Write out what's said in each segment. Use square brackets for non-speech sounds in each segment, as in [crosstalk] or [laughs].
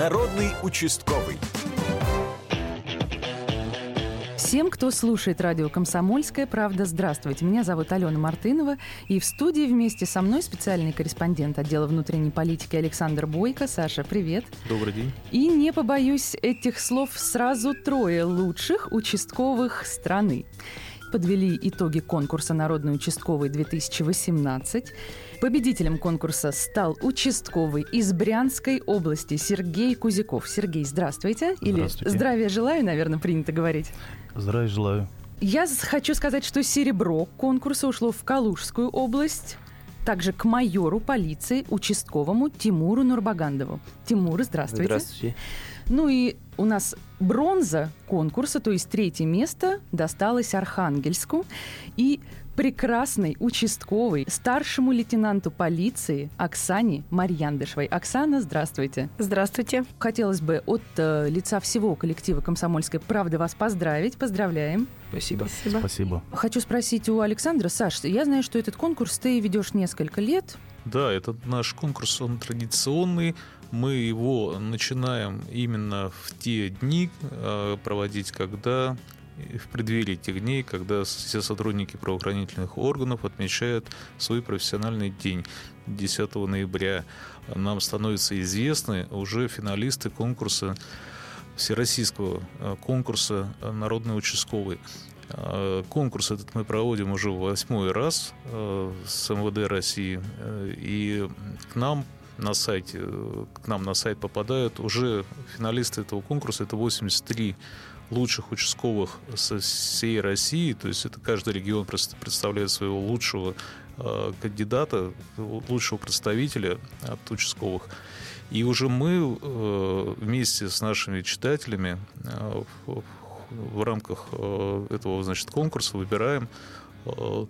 Народный участковый. Всем, кто слушает радио «Комсомольская правда», здравствуйте. Меня зовут Алена Мартынова. И в студии вместе со мной специальный корреспондент отдела внутренней политики Александр Бойко. Саша, привет. Добрый день. И не побоюсь этих слов сразу трое лучших участковых страны подвели итоги конкурса «Народный участковый-2018». Победителем конкурса стал участковый из Брянской области Сергей Кузяков. Сергей, здравствуйте. Или Здравствуйте. здравия желаю, наверное, принято говорить. Здравия желаю. Я хочу сказать, что серебро конкурса ушло в Калужскую область, также к майору полиции, участковому Тимуру Нурбагандову. Тимур, здравствуйте. Здравствуйте. Ну и у нас бронза конкурса, то есть третье место, досталось Архангельску. И прекрасный участковый старшему лейтенанту полиции Оксане Марьяндышевой. Оксана, здравствуйте. Здравствуйте. Хотелось бы от э, лица всего коллектива «Комсомольской правды» вас поздравить. Поздравляем. Спасибо. Спасибо. Спасибо. Хочу спросить у Александра. Саш, я знаю, что этот конкурс ты ведешь несколько лет. Да, этот наш конкурс, он традиционный. Мы его начинаем именно в те дни э, проводить, когда в преддверии тех дней, когда все сотрудники правоохранительных органов отмечают свой профессиональный день 10 ноября. Нам становятся известны уже финалисты конкурса всероссийского э, конкурса э, «Народный участковый». Э, Конкурс этот мы проводим уже восьмой раз с МВД России. И к нам на сайте, к нам на сайт попадают уже финалисты этого конкурса. Это 83 лучших участковых со всей России. То есть это каждый регион просто представляет своего лучшего э, кандидата, лучшего представителя от участковых. И уже мы э, вместе с нашими читателями э, в- в рамках э, этого значит, конкурса выбираем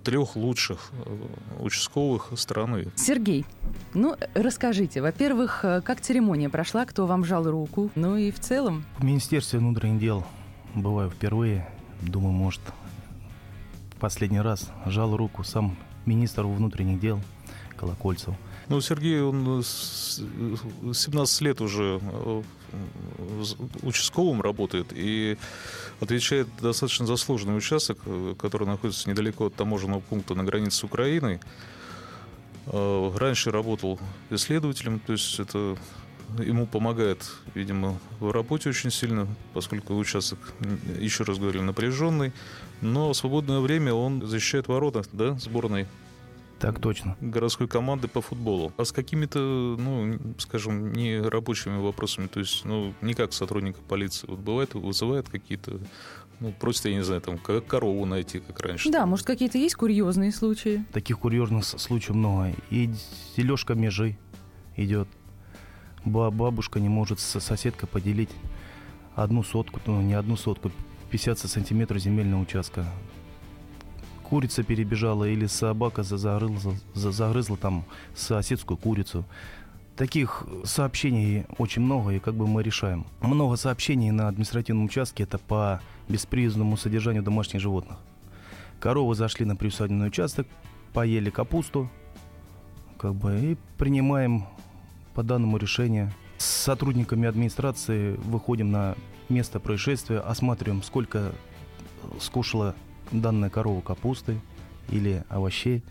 трех лучших участковых страны. Сергей, ну расскажите, во-первых, как церемония прошла, кто вам жал руку, ну и в целом. В Министерстве внутренних дел бываю впервые. Думаю, может, последний раз жал руку сам министр внутренних дел Колокольцев. Ну, Сергей, он с 17 лет уже э, участковым работает и отвечает достаточно за участок, э, который находится недалеко от таможенного пункта на границе с Украиной. Э, Раньше работал исследователем, то есть это ему помогает, видимо, в работе очень сильно, поскольку участок, еще раз говорю, напряженный. Но в свободное время он защищает ворота да, сборной Так точно. городской команды по футболу. А с какими-то, ну, скажем, не рабочими вопросами, то есть, ну, не как сотрудника полиции. Вот бывает, вызывает какие-то, ну, просят, я не знаю, там, как корову найти, как раньше. Да, может, какие-то есть курьезные случаи? Таких курьезных случаев много. И дележка межи идет. Ба- Бабушка не может со соседкой поделить одну сотку, ну не одну сотку, 50 сантиметров земельного участка. Курица перебежала или собака за- загрызла, за- загрызла там соседскую курицу. Таких сообщений очень много, и как бы мы решаем. Много сообщений на административном участке это по беспризнанному содержанию домашних животных. Коровы зашли на приусадебный участок, поели капусту, как бы, и принимаем по данному решение. С сотрудниками администрации выходим на место происшествия, осматриваем, сколько скушала данная корова капусты или овощей.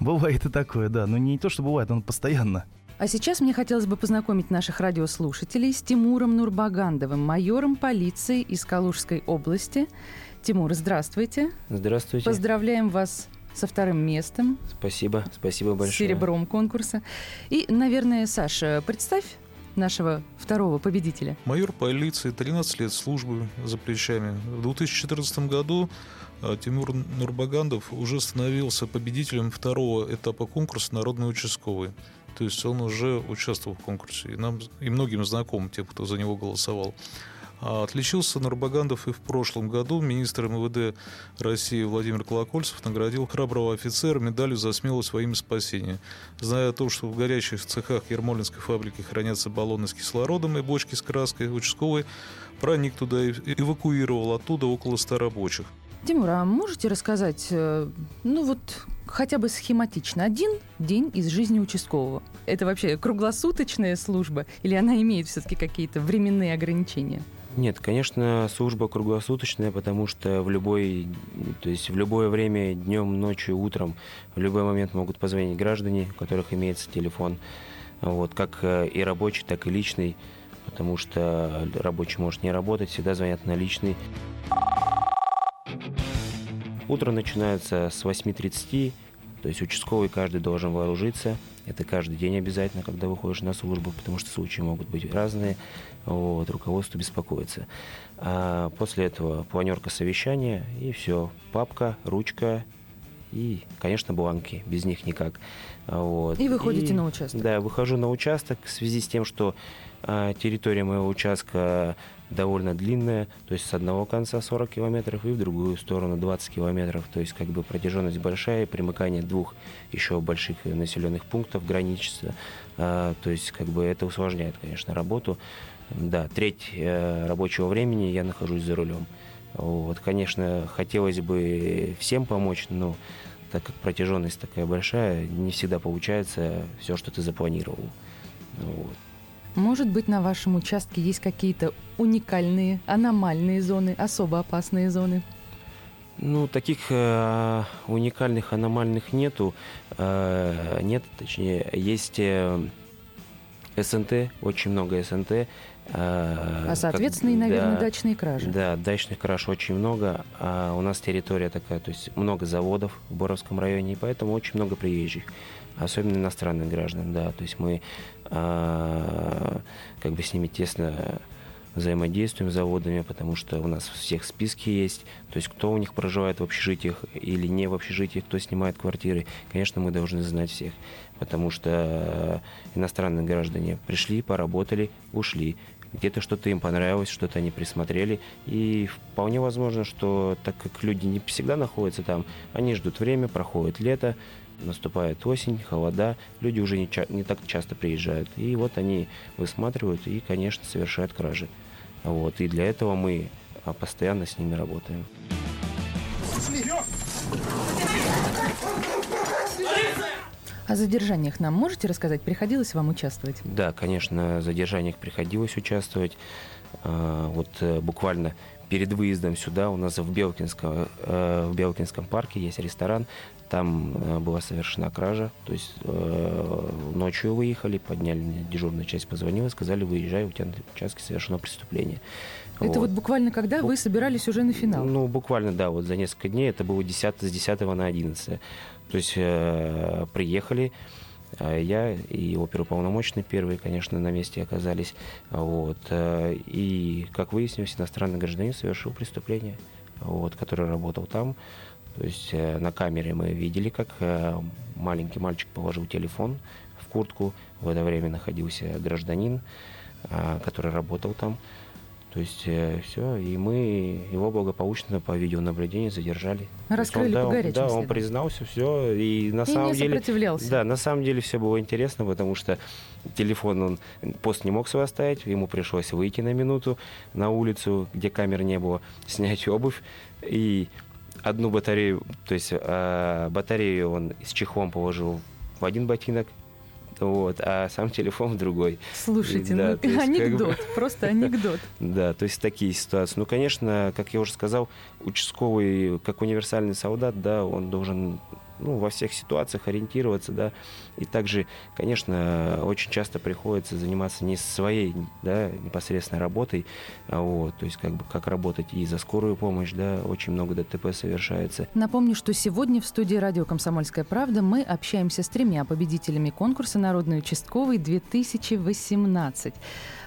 Бывает и такое, да, но не то, что бывает, он постоянно. А сейчас мне хотелось бы познакомить наших радиослушателей с Тимуром Нурбагандовым, майором полиции из Калужской области. Тимур, здравствуйте. Здравствуйте. Поздравляем вас со вторым местом, Спасибо, спасибо с большое. серебром конкурса. И, наверное, Саша, представь нашего второго победителя. Майор полиции, 13 лет службы за плечами. В 2014 году э, Тимур Нурбагандов уже становился победителем второго этапа конкурса «Народный участковый». То есть он уже участвовал в конкурсе. И, нам, и многим знаком, тем, кто за него голосовал. А Отличился Нурбагандов и в прошлом году. Министр МВД России Владимир Колокольцев наградил храброго офицера медалью за смелость во имя спасения. Зная о том, что в горячих цехах Ермолинской фабрики хранятся баллоны с кислородом и бочки с краской, участковый проник туда и эвакуировал оттуда около 100 рабочих. Тимур, а можете рассказать, э, ну вот хотя бы схематично, один день из жизни участкового? Это вообще круглосуточная служба или она имеет все-таки какие-то временные ограничения? Нет, конечно, служба круглосуточная, потому что в любой, то есть в любое время, днем, ночью, утром, в любой момент могут позвонить граждане, у которых имеется телефон, вот, как э, и рабочий, так и личный, потому что рабочий может не работать, всегда звонят на личный. Утро начинается с 8.30, то есть участковый каждый должен вооружиться. Это каждый день обязательно, когда выходишь на службу, потому что случаи могут быть разные. Вот, руководство беспокоится. А после этого планерка совещания, и все. Папка, ручка и, конечно, бланки. Без них никак. Вот. И выходите и, на участок. Да, выхожу на участок в связи с тем, что а, территория моего участка довольно длинная, то есть с одного конца 40 километров и в другую сторону 20 километров, то есть как бы протяженность большая, примыкание двух еще больших населенных пунктов граничится, а, то есть как бы это усложняет, конечно, работу. Да, треть э, рабочего времени я нахожусь за рулем. Вот, конечно, хотелось бы всем помочь, но так как протяженность такая большая, не всегда получается все, что ты запланировал. Вот. Может быть, на вашем участке есть какие-то уникальные, аномальные зоны, особо опасные зоны? Ну, таких э, уникальных, аномальных нету. Э, нет, точнее, есть э, СНТ, очень много СНТ. Э, а, соответственно, как, и, наверное, да, дачные кражи. Да, дачных краж очень много. А у нас территория такая, то есть много заводов в Боровском районе, и поэтому очень много приезжих особенно иностранных граждан, да, то есть мы а, как бы с ними тесно взаимодействуем с заводами, потому что у нас всех списки есть, то есть кто у них проживает в общежитиях или не в общежитиях, кто снимает квартиры, конечно, мы должны знать всех, потому что иностранные граждане пришли, поработали, ушли, где-то что-то им понравилось, что-то они присмотрели. И вполне возможно, что так как люди не всегда находятся там, они ждут время, проходит лето, наступает осень, холода, люди уже не, не так часто приезжают. И вот они высматривают и, конечно, совершают кражи. Вот. И для этого мы а, постоянно с ними работаем. О задержаниях нам можете рассказать? Приходилось вам участвовать? Да, конечно, в задержаниях приходилось участвовать. А, вот э, буквально перед выездом сюда у нас в Белкинском, э, в Белкинском парке есть ресторан. Там э, была совершена кража. То есть э, ночью выехали, подняли, дежурная часть позвонила, сказали, выезжай, у тебя на участке совершено преступление. Это вот, вот буквально когда Бу- вы собирались уже на финал? Ну, буквально, да, вот за несколько дней. Это было 10, с 10 на 11. То есть э, приехали, э, я и оперуполномоченный первые, конечно, на месте оказались. Вот. Э, и, как выяснилось, иностранный гражданин совершил преступление, вот, который работал там. То есть э, на камере мы видели, как э, маленький мальчик положил телефон в куртку. В это время находился гражданин, э, который работал там. То есть все, и мы его благополучно по видеонаблюдению задержали. Раскрыли он, по да, да, он признался, все, и на и самом не деле, сопротивлялся. да, на самом деле все было интересно, потому что телефон он пост не мог свой оставить, ему пришлось выйти на минуту на улицу, где камер не было, [laughs] снять обувь и одну батарею, то есть э, батарею он с чехлом положил в один ботинок, вот, а сам телефон в другой. Слушайте, да, ну, есть, анекдот, как бы... просто анекдот. [laughs] Да, то есть такие ситуации. Ну, конечно, как я уже сказал, участковый, как универсальный солдат, да, он должен ну, во всех ситуациях ориентироваться, да, и также, конечно, очень часто приходится заниматься не своей, да, непосредственной работой, а вот, то есть как бы как работать и за скорую помощь, да, очень много ДТП совершается. Напомню, что сегодня в студии радио «Комсомольская правда» мы общаемся с тремя победителями конкурса «Народный участковый-2018».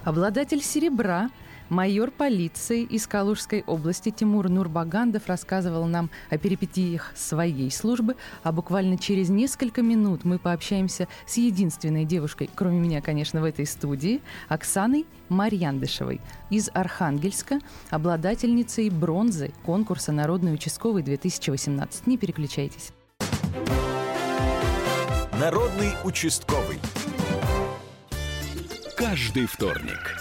Обладатель серебра – Майор полиции из Калужской области Тимур Нурбагандов рассказывал нам о перипетиях своей службы, а буквально через несколько минут мы пообщаемся с единственной девушкой, кроме меня, конечно, в этой студии, Оксаной Марьяндышевой из Архангельска, обладательницей бронзы конкурса «Народный участковый 2018». Не переключайтесь. Народный участковый. Каждый вторник –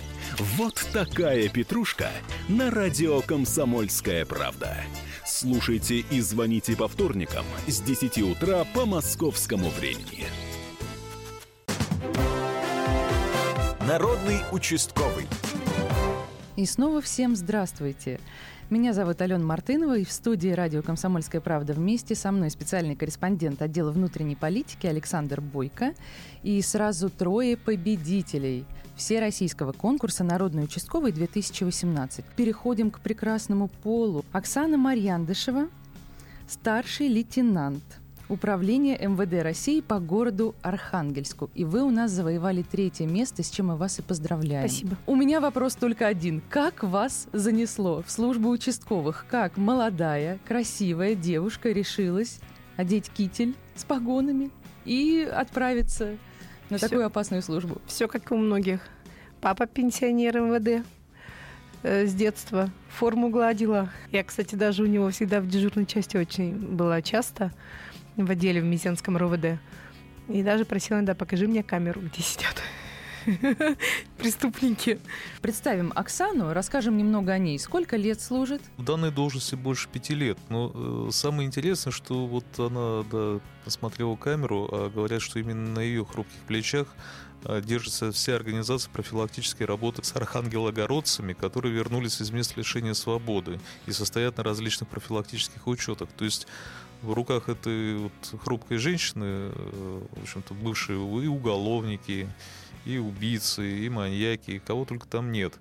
Вот такая петрушка на радио «Комсомольская правда». Слушайте и звоните по вторникам с 10 утра по московскому времени. Народный участковый. И снова всем здравствуйте. Меня зовут Алена Мартынова, и в студии радио «Комсомольская правда» вместе со мной специальный корреспондент отдела внутренней политики Александр Бойко и сразу трое победителей Всероссийского конкурса «Народный участковый-2018». Переходим к прекрасному полу. Оксана Марьяндышева, старший лейтенант – Управление МВД России по городу Архангельску. И вы у нас завоевали третье место, с чем мы вас и поздравляем. Спасибо. У меня вопрос только один. Как вас занесло в службу участковых? Как молодая, красивая девушка решилась одеть китель с погонами и отправиться на Всё. такую опасную службу? Все как у многих. Папа пенсионер МВД э, с детства. Форму гладила. Я, кстати, даже у него всегда в дежурной части очень была часто в отделе в Мизенском РОВД. И даже просила иногда, покажи мне камеру, где сидят [laughs] преступники. Представим Оксану, расскажем немного о ней. Сколько лет служит? В данной должности больше пяти лет. Но э, самое интересное, что вот она да, посмотрела камеру, а говорят, что именно на ее хрупких плечах а, держится вся организация профилактической работы с архангелогородцами, которые вернулись из мест лишения свободы и состоят на различных профилактических учетах. То есть в руках этой вот хрупкой женщины, э, в общем-то, бывшие и уголовники, и убийцы, и маньяки, и кого только там нет.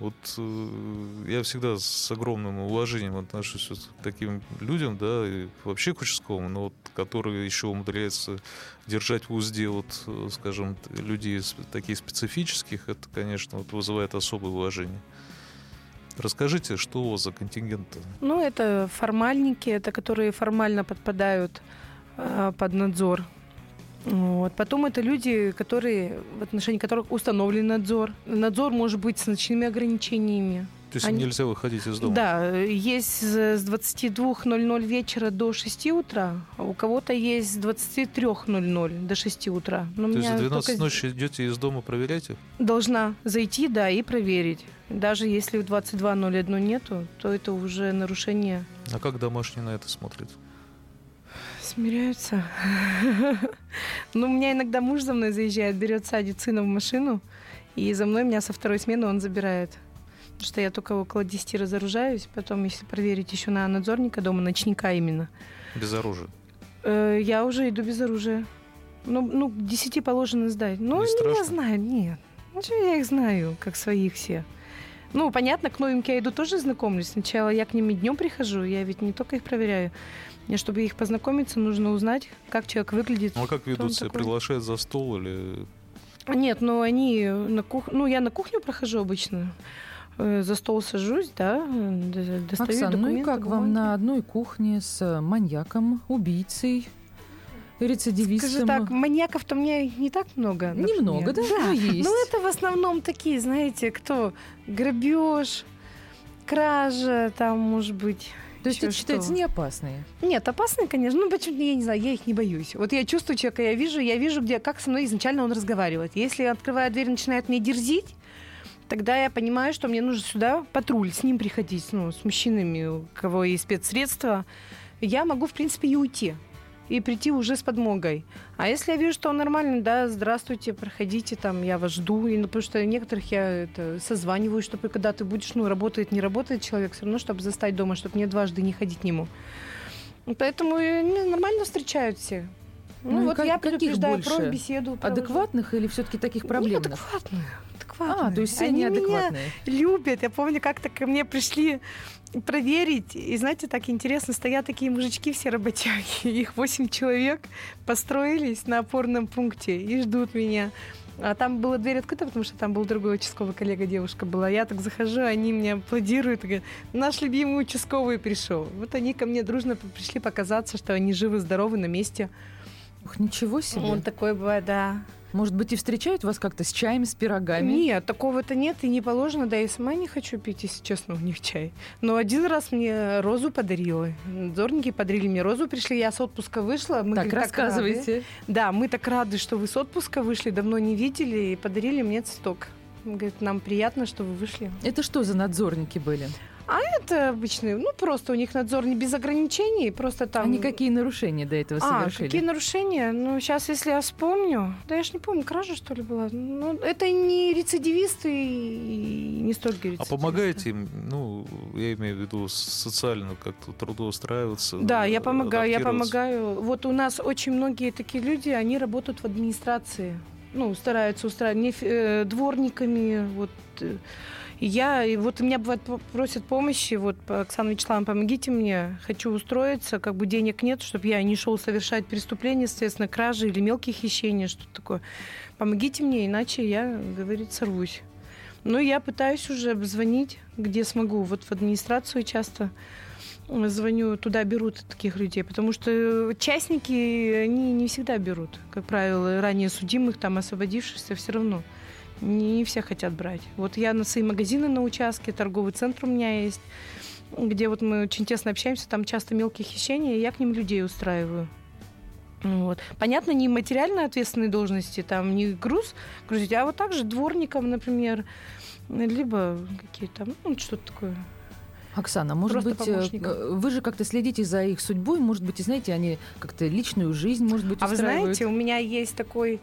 Вот э, я всегда с огромным уважением отношусь вот к таким людям, да, и вообще к участковым, но вот которые еще умудряются держать в узде, вот, э, скажем, людей таких специфических, это, конечно, вот вызывает особое уважение. Расскажите, что у вас за контингент? Ну, это формальники, это которые формально подпадают э, под надзор. Вот. Потом это люди, которые, в отношении которых установлен надзор. Надзор может быть с ночными ограничениями. То есть Они- нельзя выходить из дома? Да, есть с с 22.00 вечера до 6 утра, а у кого-то есть с 23.00 до 6 утра. Но То есть в 12 только ночи идете из дома, проверяете? Должна зайти, да, и проверить. Даже если в 22.01 нету, то это уже нарушение. А как домашний на это смотрит? Смиряются. [laughs] Ну, у меня иногда муж за мной заезжает, берет, садит сына в машину, и за мной меня со второй смены он забирает. Потому что я только около 10 разоружаюсь, потом, если проверить еще на надзорника дома, ночника именно, Без оружия. э, я уже иду без оружия. Ну, ну, к 10 положено сдать. Ну, Не страшно? меня знают, нет. Ну, что я их знаю, как своих все. Ну, понятно, к новеньким я иду тоже знакомлюсь. Сначала я к ним и днем прихожу, я ведь не только их проверяю. Мне, чтобы их познакомиться, нужно узнать, как человек выглядит. Ну а как ведут себя? такой? Приглашают за стол или... Нет, ну они на кухню... Ну, я на кухню прохожу обычно. Э, За стол сажусь, да, э, достаю Оксана, ну и документы, как вам бумаги. на одной кухне с маньяком, убийцей, рецидивистом? Скажи так, маньяков-то меня не так много. например. Немного, да? Но есть. Ну, это в основном такие, знаете, кто? Грабеж, кража, там, может быть. То есть это считается не опасные? Нет, опасные, конечно. Ну, почему-то, я не знаю, я их не боюсь. Вот я чувствую человека, я вижу, я вижу, где, как со мной изначально он разговаривает. Если я открываю дверь и начинает мне дерзить, тогда я понимаю, что мне нужно сюда патруль, с ним приходить, ну, с мужчинами, у кого есть спецсредства. Я могу, в принципе, и уйти. И прийти уже с подмогой. А если я вижу, что он нормальный, да, здравствуйте, проходите, там, я вас жду. И, ну, потому что некоторых я это, созваниваю, чтобы когда ты будешь, ну, работает, не работает человек, все равно, чтобы застать дома, чтобы мне дважды не ходить к нему. Поэтому э, ну, нормально встречают все. Ну, Ну вот как- я предупреждаю больше? про беседу. провожу. Адекватных или все-таки таких проблемных? Нет, адекватные. Адекватные. А, то есть все Они меня неадекватные. любят. Я помню, как-то ко мне пришли проверить. И знаете, так интересно, стоят такие мужички все работяги. [laughs] Их восемь человек построились на опорном пункте и ждут меня. А там была дверь открыта, потому что там был другой участковый коллега, девушка была. Я так захожу, они мне аплодируют. Говорят, наш любимый участковый пришел. Вот они ко мне дружно пришли показаться, что они живы-здоровы на месте. Ух, ничего себе. Вот такое бывает, да. Может быть, и встречают вас как-то с чаем, с пирогами? Нет, такого-то нет и не положено. Да, я сама не хочу пить, если честно, у них чай. Но один раз мне розу подарила. Дорники подарили мне розу, пришли, я с отпуска вышла. Мы, так, говорит, рады. рассказывайте. Да, мы так рады, что вы с отпуска вышли, давно не видели, и подарили мне цветок. Он Говорит, нам приятно, что вы вышли. Это что за надзорники были? Это обычные, ну просто у них надзор не без ограничений, просто там... Они какие нарушения до этого А, совершили? какие нарушения? Ну, сейчас, если я вспомню... Да я ж не помню, кража, что ли, была? Ну, это не рецидивисты и не столько А рецидивисты. помогаете им, ну, я имею в виду социально как-то трудоустраиваться? Да, я помогаю, я помогаю. Вот у нас очень многие такие люди, они работают в администрации. Ну, стараются устраивать не, э, дворниками, вот. э. Я, и вот меня бывает просят помощи, вот, Оксана Вячеславовна, помогите мне, хочу устроиться, как бы денег нет, чтобы я не шел совершать преступления, соответственно, кражи или мелкие хищения, что-то такое. Помогите мне, иначе я, говорит, сорвусь. Ну, я пытаюсь уже звонить, где смогу. Вот в администрацию часто звоню, туда берут таких людей, потому что частники, они не всегда берут. Как правило, ранее судимых, там, освободившихся, все равно не, все хотят брать. Вот я на свои магазины на участке, торговый центр у меня есть, где вот мы очень тесно общаемся, там часто мелкие хищения, и я к ним людей устраиваю. Вот. Понятно, не материально ответственные должности, там не груз грузить, а вот также дворником, например, либо какие-то, ну, что-то такое. Оксана, может Просто быть, э, помощником. э, вы же как-то следите за их судьбой, может быть, и знаете, они как-то личную жизнь, может быть, А вы устраивают? знаете, у меня есть такой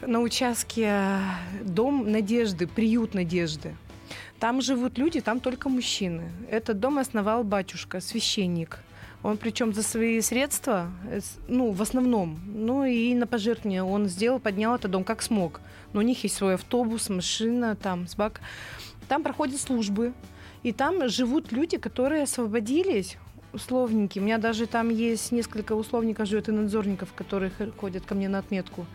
на участке дом надежды, приют надежды. Там живут люди, там только мужчины. Этот дом основал батюшка, священник. Он причем за свои средства, э, ну, в основном, ну и на пожертвования он сделал, поднял этот дом как смог. Но у них есть свой автобус, машина, там, собака. Там проходят службы. И там живут люди, которые освободились, условники. У меня даже там есть несколько условников живет и надзорников, которые ходят ко мне на отметку.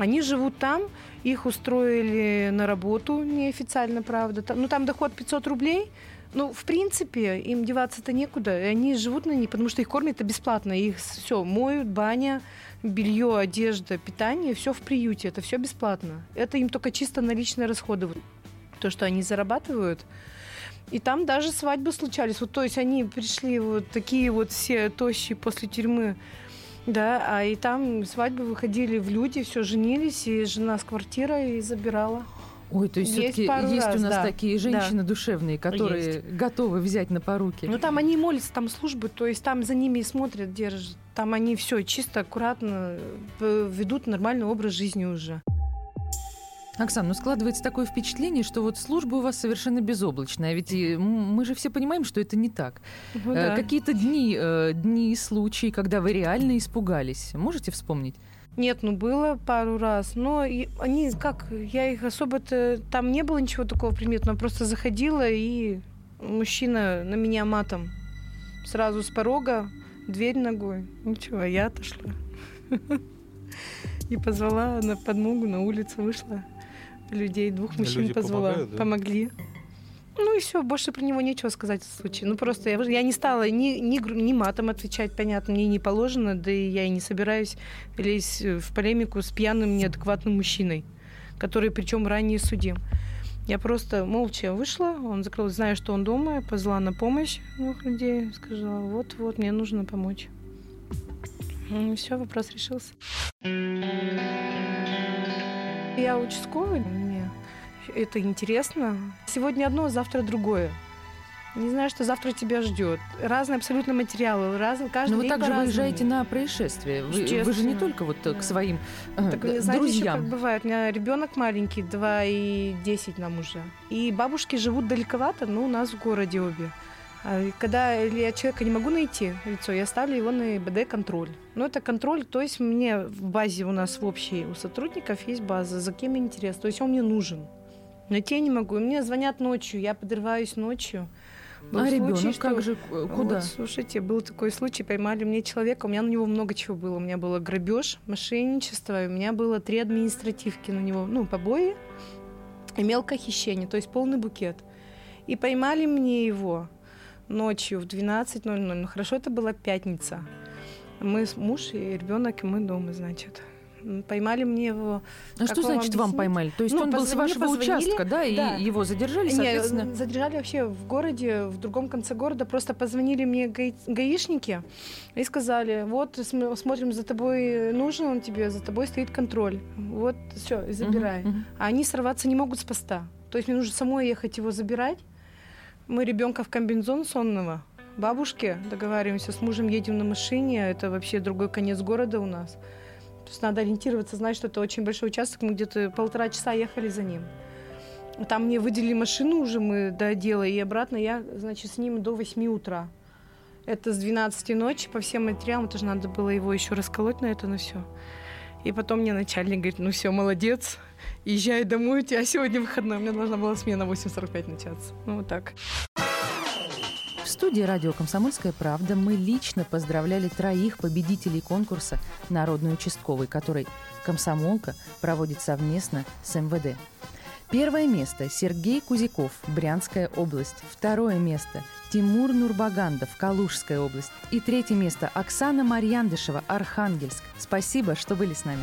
Они живут там, их устроили на работу неофициально, правда. Ну, там доход 500 рублей. Ну, в принципе, им деваться-то некуда. И они живут на них, потому что их кормят бесплатно. Их все моют, баня, белье, одежда, питание, все в приюте. Это все бесплатно. Это им только чисто наличные расходы. То, что они зарабатывают. И там даже свадьбы случались. Вот, то есть они пришли вот такие вот все тощие после тюрьмы. Да, а и там свадьбы выходили в люди, все женились, и жена с квартирой забирала. Ой, то есть, Есть есть раз, у нас да. такие женщины душевные, которые Есть. готовы взять на поруки. Ну там они молятся, там службы, то есть там за ними и смотрят, держат. Там они все чисто, аккуратно э, ведут нормальный образ жизни уже. Оксана, ну складывается такое впечатление, что вот служба у вас совершенно безоблачная. Ведь и м- мы же все понимаем, что это не так. Ну Э, да. Какие-то дни, э, дни и случаи, когда вы реально испугались. Можете вспомнить? Нет, ну было пару раз, но они как, я их особо-то, там не было ничего такого приметного, просто заходила и мужчина на меня матом. Сразу с порога, дверь ногой. Ничего, я отошла. [laughs] И позвала на подмогу, на улицу вышла. Людей, двух мужчин люди позвала. помогают, да? Помогли. Ну и все, больше про него нечего сказать в случае. Ну просто я, я не стала ни, ни, ни матом отвечать, понятно, мне не положено, да и я и не собираюсь лезть э, в полемику с пьяным, неадекватным мужчиной, который причем ранее судим. Я просто молча вышла, он закрыл, зная, что он дома, позвала на помощь двух людей, сказала, вот-вот, мне нужно помочь. Ну, все, вопрос решился. Я участковый, мне это интересно. Сегодня одно, завтра другое. Не знаю, что завтра тебя ждет. Разные абсолютно материалы, разные, каждый Но вы также выезжаете на происшествие. Вы, вы же не только вот э, Да. к своим э, Так, знаете, еще друзьям. как бывает. У меня ребенок маленький, 2 и 10 нам уже. И бабушки живут далековато, но у нас в городе обе. А Когда я человека не могу найти лицо, я ставлю его на ИБД-контроль. Ну, это контроль, то есть мне в базе у нас в общей у сотрудников есть база, за кем интересно. То есть он мне нужен. Найти я не могу. И Мне звонят ночью, я подрываюсь ночью. Был а случай, ребенок что- как же, э, куда? Вот, слушайте, был такой случай, поймали мне человека, у меня на него много чего было. У меня было грабеж, мошенничество, у меня было три административки на него, ну, побои и мелкое хищение, то есть полный букет. И поймали мне его ночью в 12.00, ну, хорошо, это была пятница. Мы с муж и ребенок, и мы дома, значит. Поймали мне его А что вам значит вам объяснить? поймали? То есть Ну, он был с вашего позвонили, участка, да, и да. его задержали, соответственно. задержали вообще в городе, в другом конце города. Просто позвонили мне гаи- гаишники и сказали, вот см- смотрим за тобой, нужен он тебе, за тобой стоит контроль. Вот, все, и забирай. Мгм. А они сорваться не могут с поста. То есть мне нужно самой ехать его забирать. Мы ребенка в комбинезон сонного. Бабушке договариваемся с мужем, едем на машине. Это вообще другой конец города у нас. То есть надо ориентироваться, знать, что это очень большой участок. Мы где-то полтора часа ехали за ним. Там мне выделили машину уже мы до отдела, и обратно я, значит, с ним до 8 утра. Это с 12 ночи по всем материалам, это же надо было его еще расколоть на это, на все. И потом мне начальник говорит, ну все, молодец, езжай домой, у тебя сегодня выходной. У меня должна была смена в 8.45 начаться. Ну вот так. В студии радио «Комсомольская правда» мы лично поздравляли троих победителей конкурса «Народный участковый», который «Комсомолка» проводит совместно с МВД. Первое место – Сергей Кузяков, Брянская область. Второе место – Тимур Нурбагандов, Калужская область. И третье место – Оксана Марьяндышева, Архангельск. Спасибо, что были с нами.